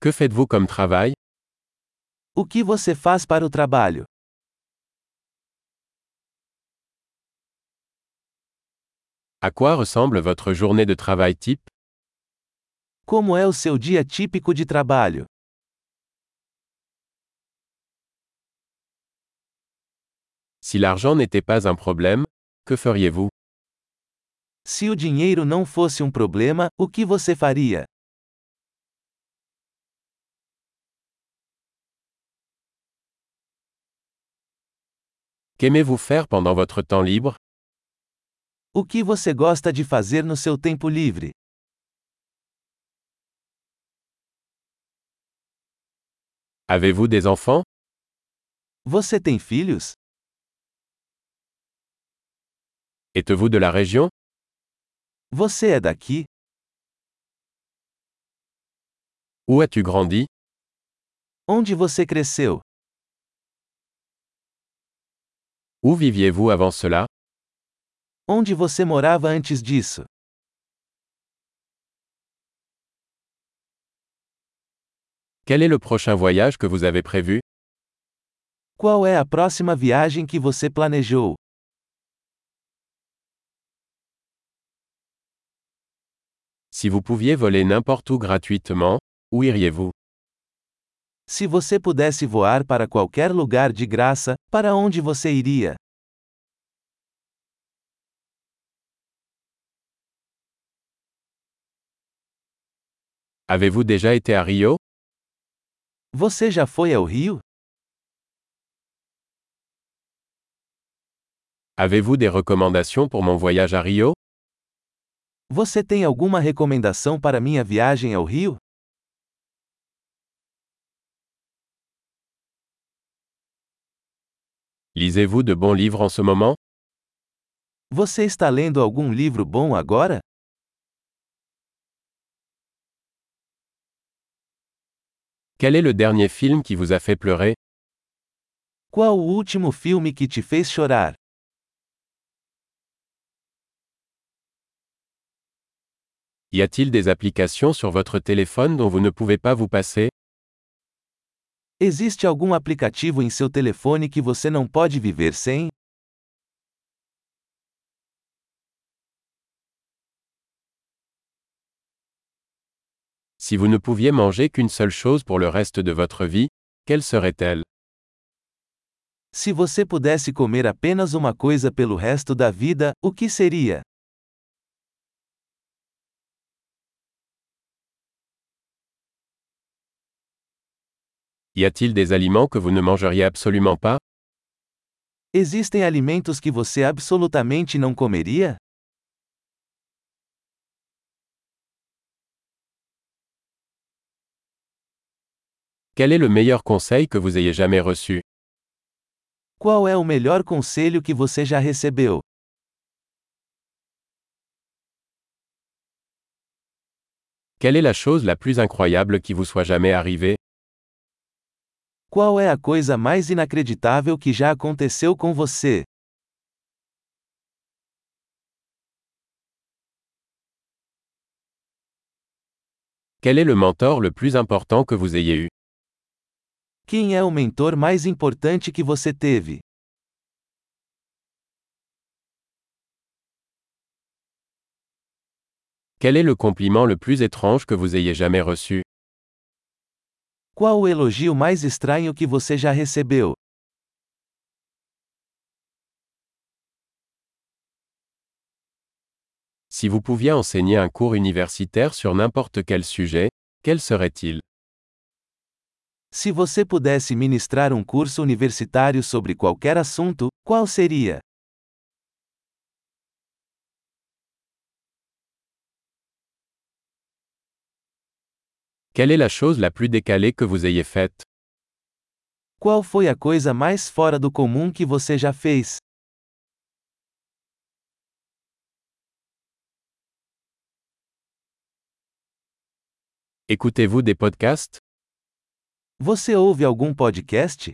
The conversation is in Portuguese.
Que faites-vous comme travail O que você faz para o trabalho? À quoi ressemble votre journée de travail type Como é o seu dia típico de trabalho? Si l'argent n'était pas un problème, que feriez-vous Se o dinheiro não fosse um problema, o que você faria? Qu'aimez-vous faire pendant votre temps libre O que você gosta de fazer no seu tempo livre? Avez-vous des enfants Você tem filhos? Êtes-vous de la région Você é daqui? Où as-tu grandi Onde você cresceu? Où viviez-vous avant cela? Onde você morava antes disso? Quel est le prochain voyage que vous avez prévu? Qual é a próxima viagem que você planejou? Si vous pouviez voler n'importe où gratuitement, où iriez-vous? Se você pudesse voar para qualquer lugar de graça, para onde você iria? Avez-vous déjà été à Rio Você já foi ao Rio? Avez-vous des recommandations pour mon voyage à Rio Você tem alguma recomendação para minha viagem ao Rio? Lisez-vous de bons livres en ce moment? Você está lendo algum livro bom agora? Quel est le dernier film qui vous a fait pleurer? Qual o último filme que te fez chorar? Y a-t-il des applications sur votre téléphone dont vous ne pouvez pas vous passer? Existe algum aplicativo em seu telefone que você não pode viver sem? Si vous ne pouviez manger qu'une seule chose pour le reste de votre vie, quelle serait-elle Se você pudesse comer apenas uma coisa pelo resto da vida, o que seria? Y a-t-il des aliments que vous ne mangeriez absolument pas? Existem alimentos que você absolutamente não comeria? Quel est le meilleur conseil que vous ayez jamais reçu? Qual é o melhor conselho que você já recebeu? Quelle est la chose la plus incroyable qui vous soit jamais arrivée? Qual é a coisa mais inacreditável que já aconteceu com você? Quel est le mentor le plus important que vous ayez eu Quem é o mentor mais importante que você teve? Quel est le compliment le plus étrange que vous ayez jamais reçu Qual o elogio mais estranho que você já recebeu? Si vous pouviez enseigner un cours universitaire sur n'importe quel sujet, quel serait-il Se você pudesse ministrar um curso universitário sobre qualquer assunto, qual seria? Quelle est la chose la plus décalée que vous ayez faite Qual foi a coisa mais fora do comum que você já fez? Écoutez-vous des podcasts Você ouve algum podcast?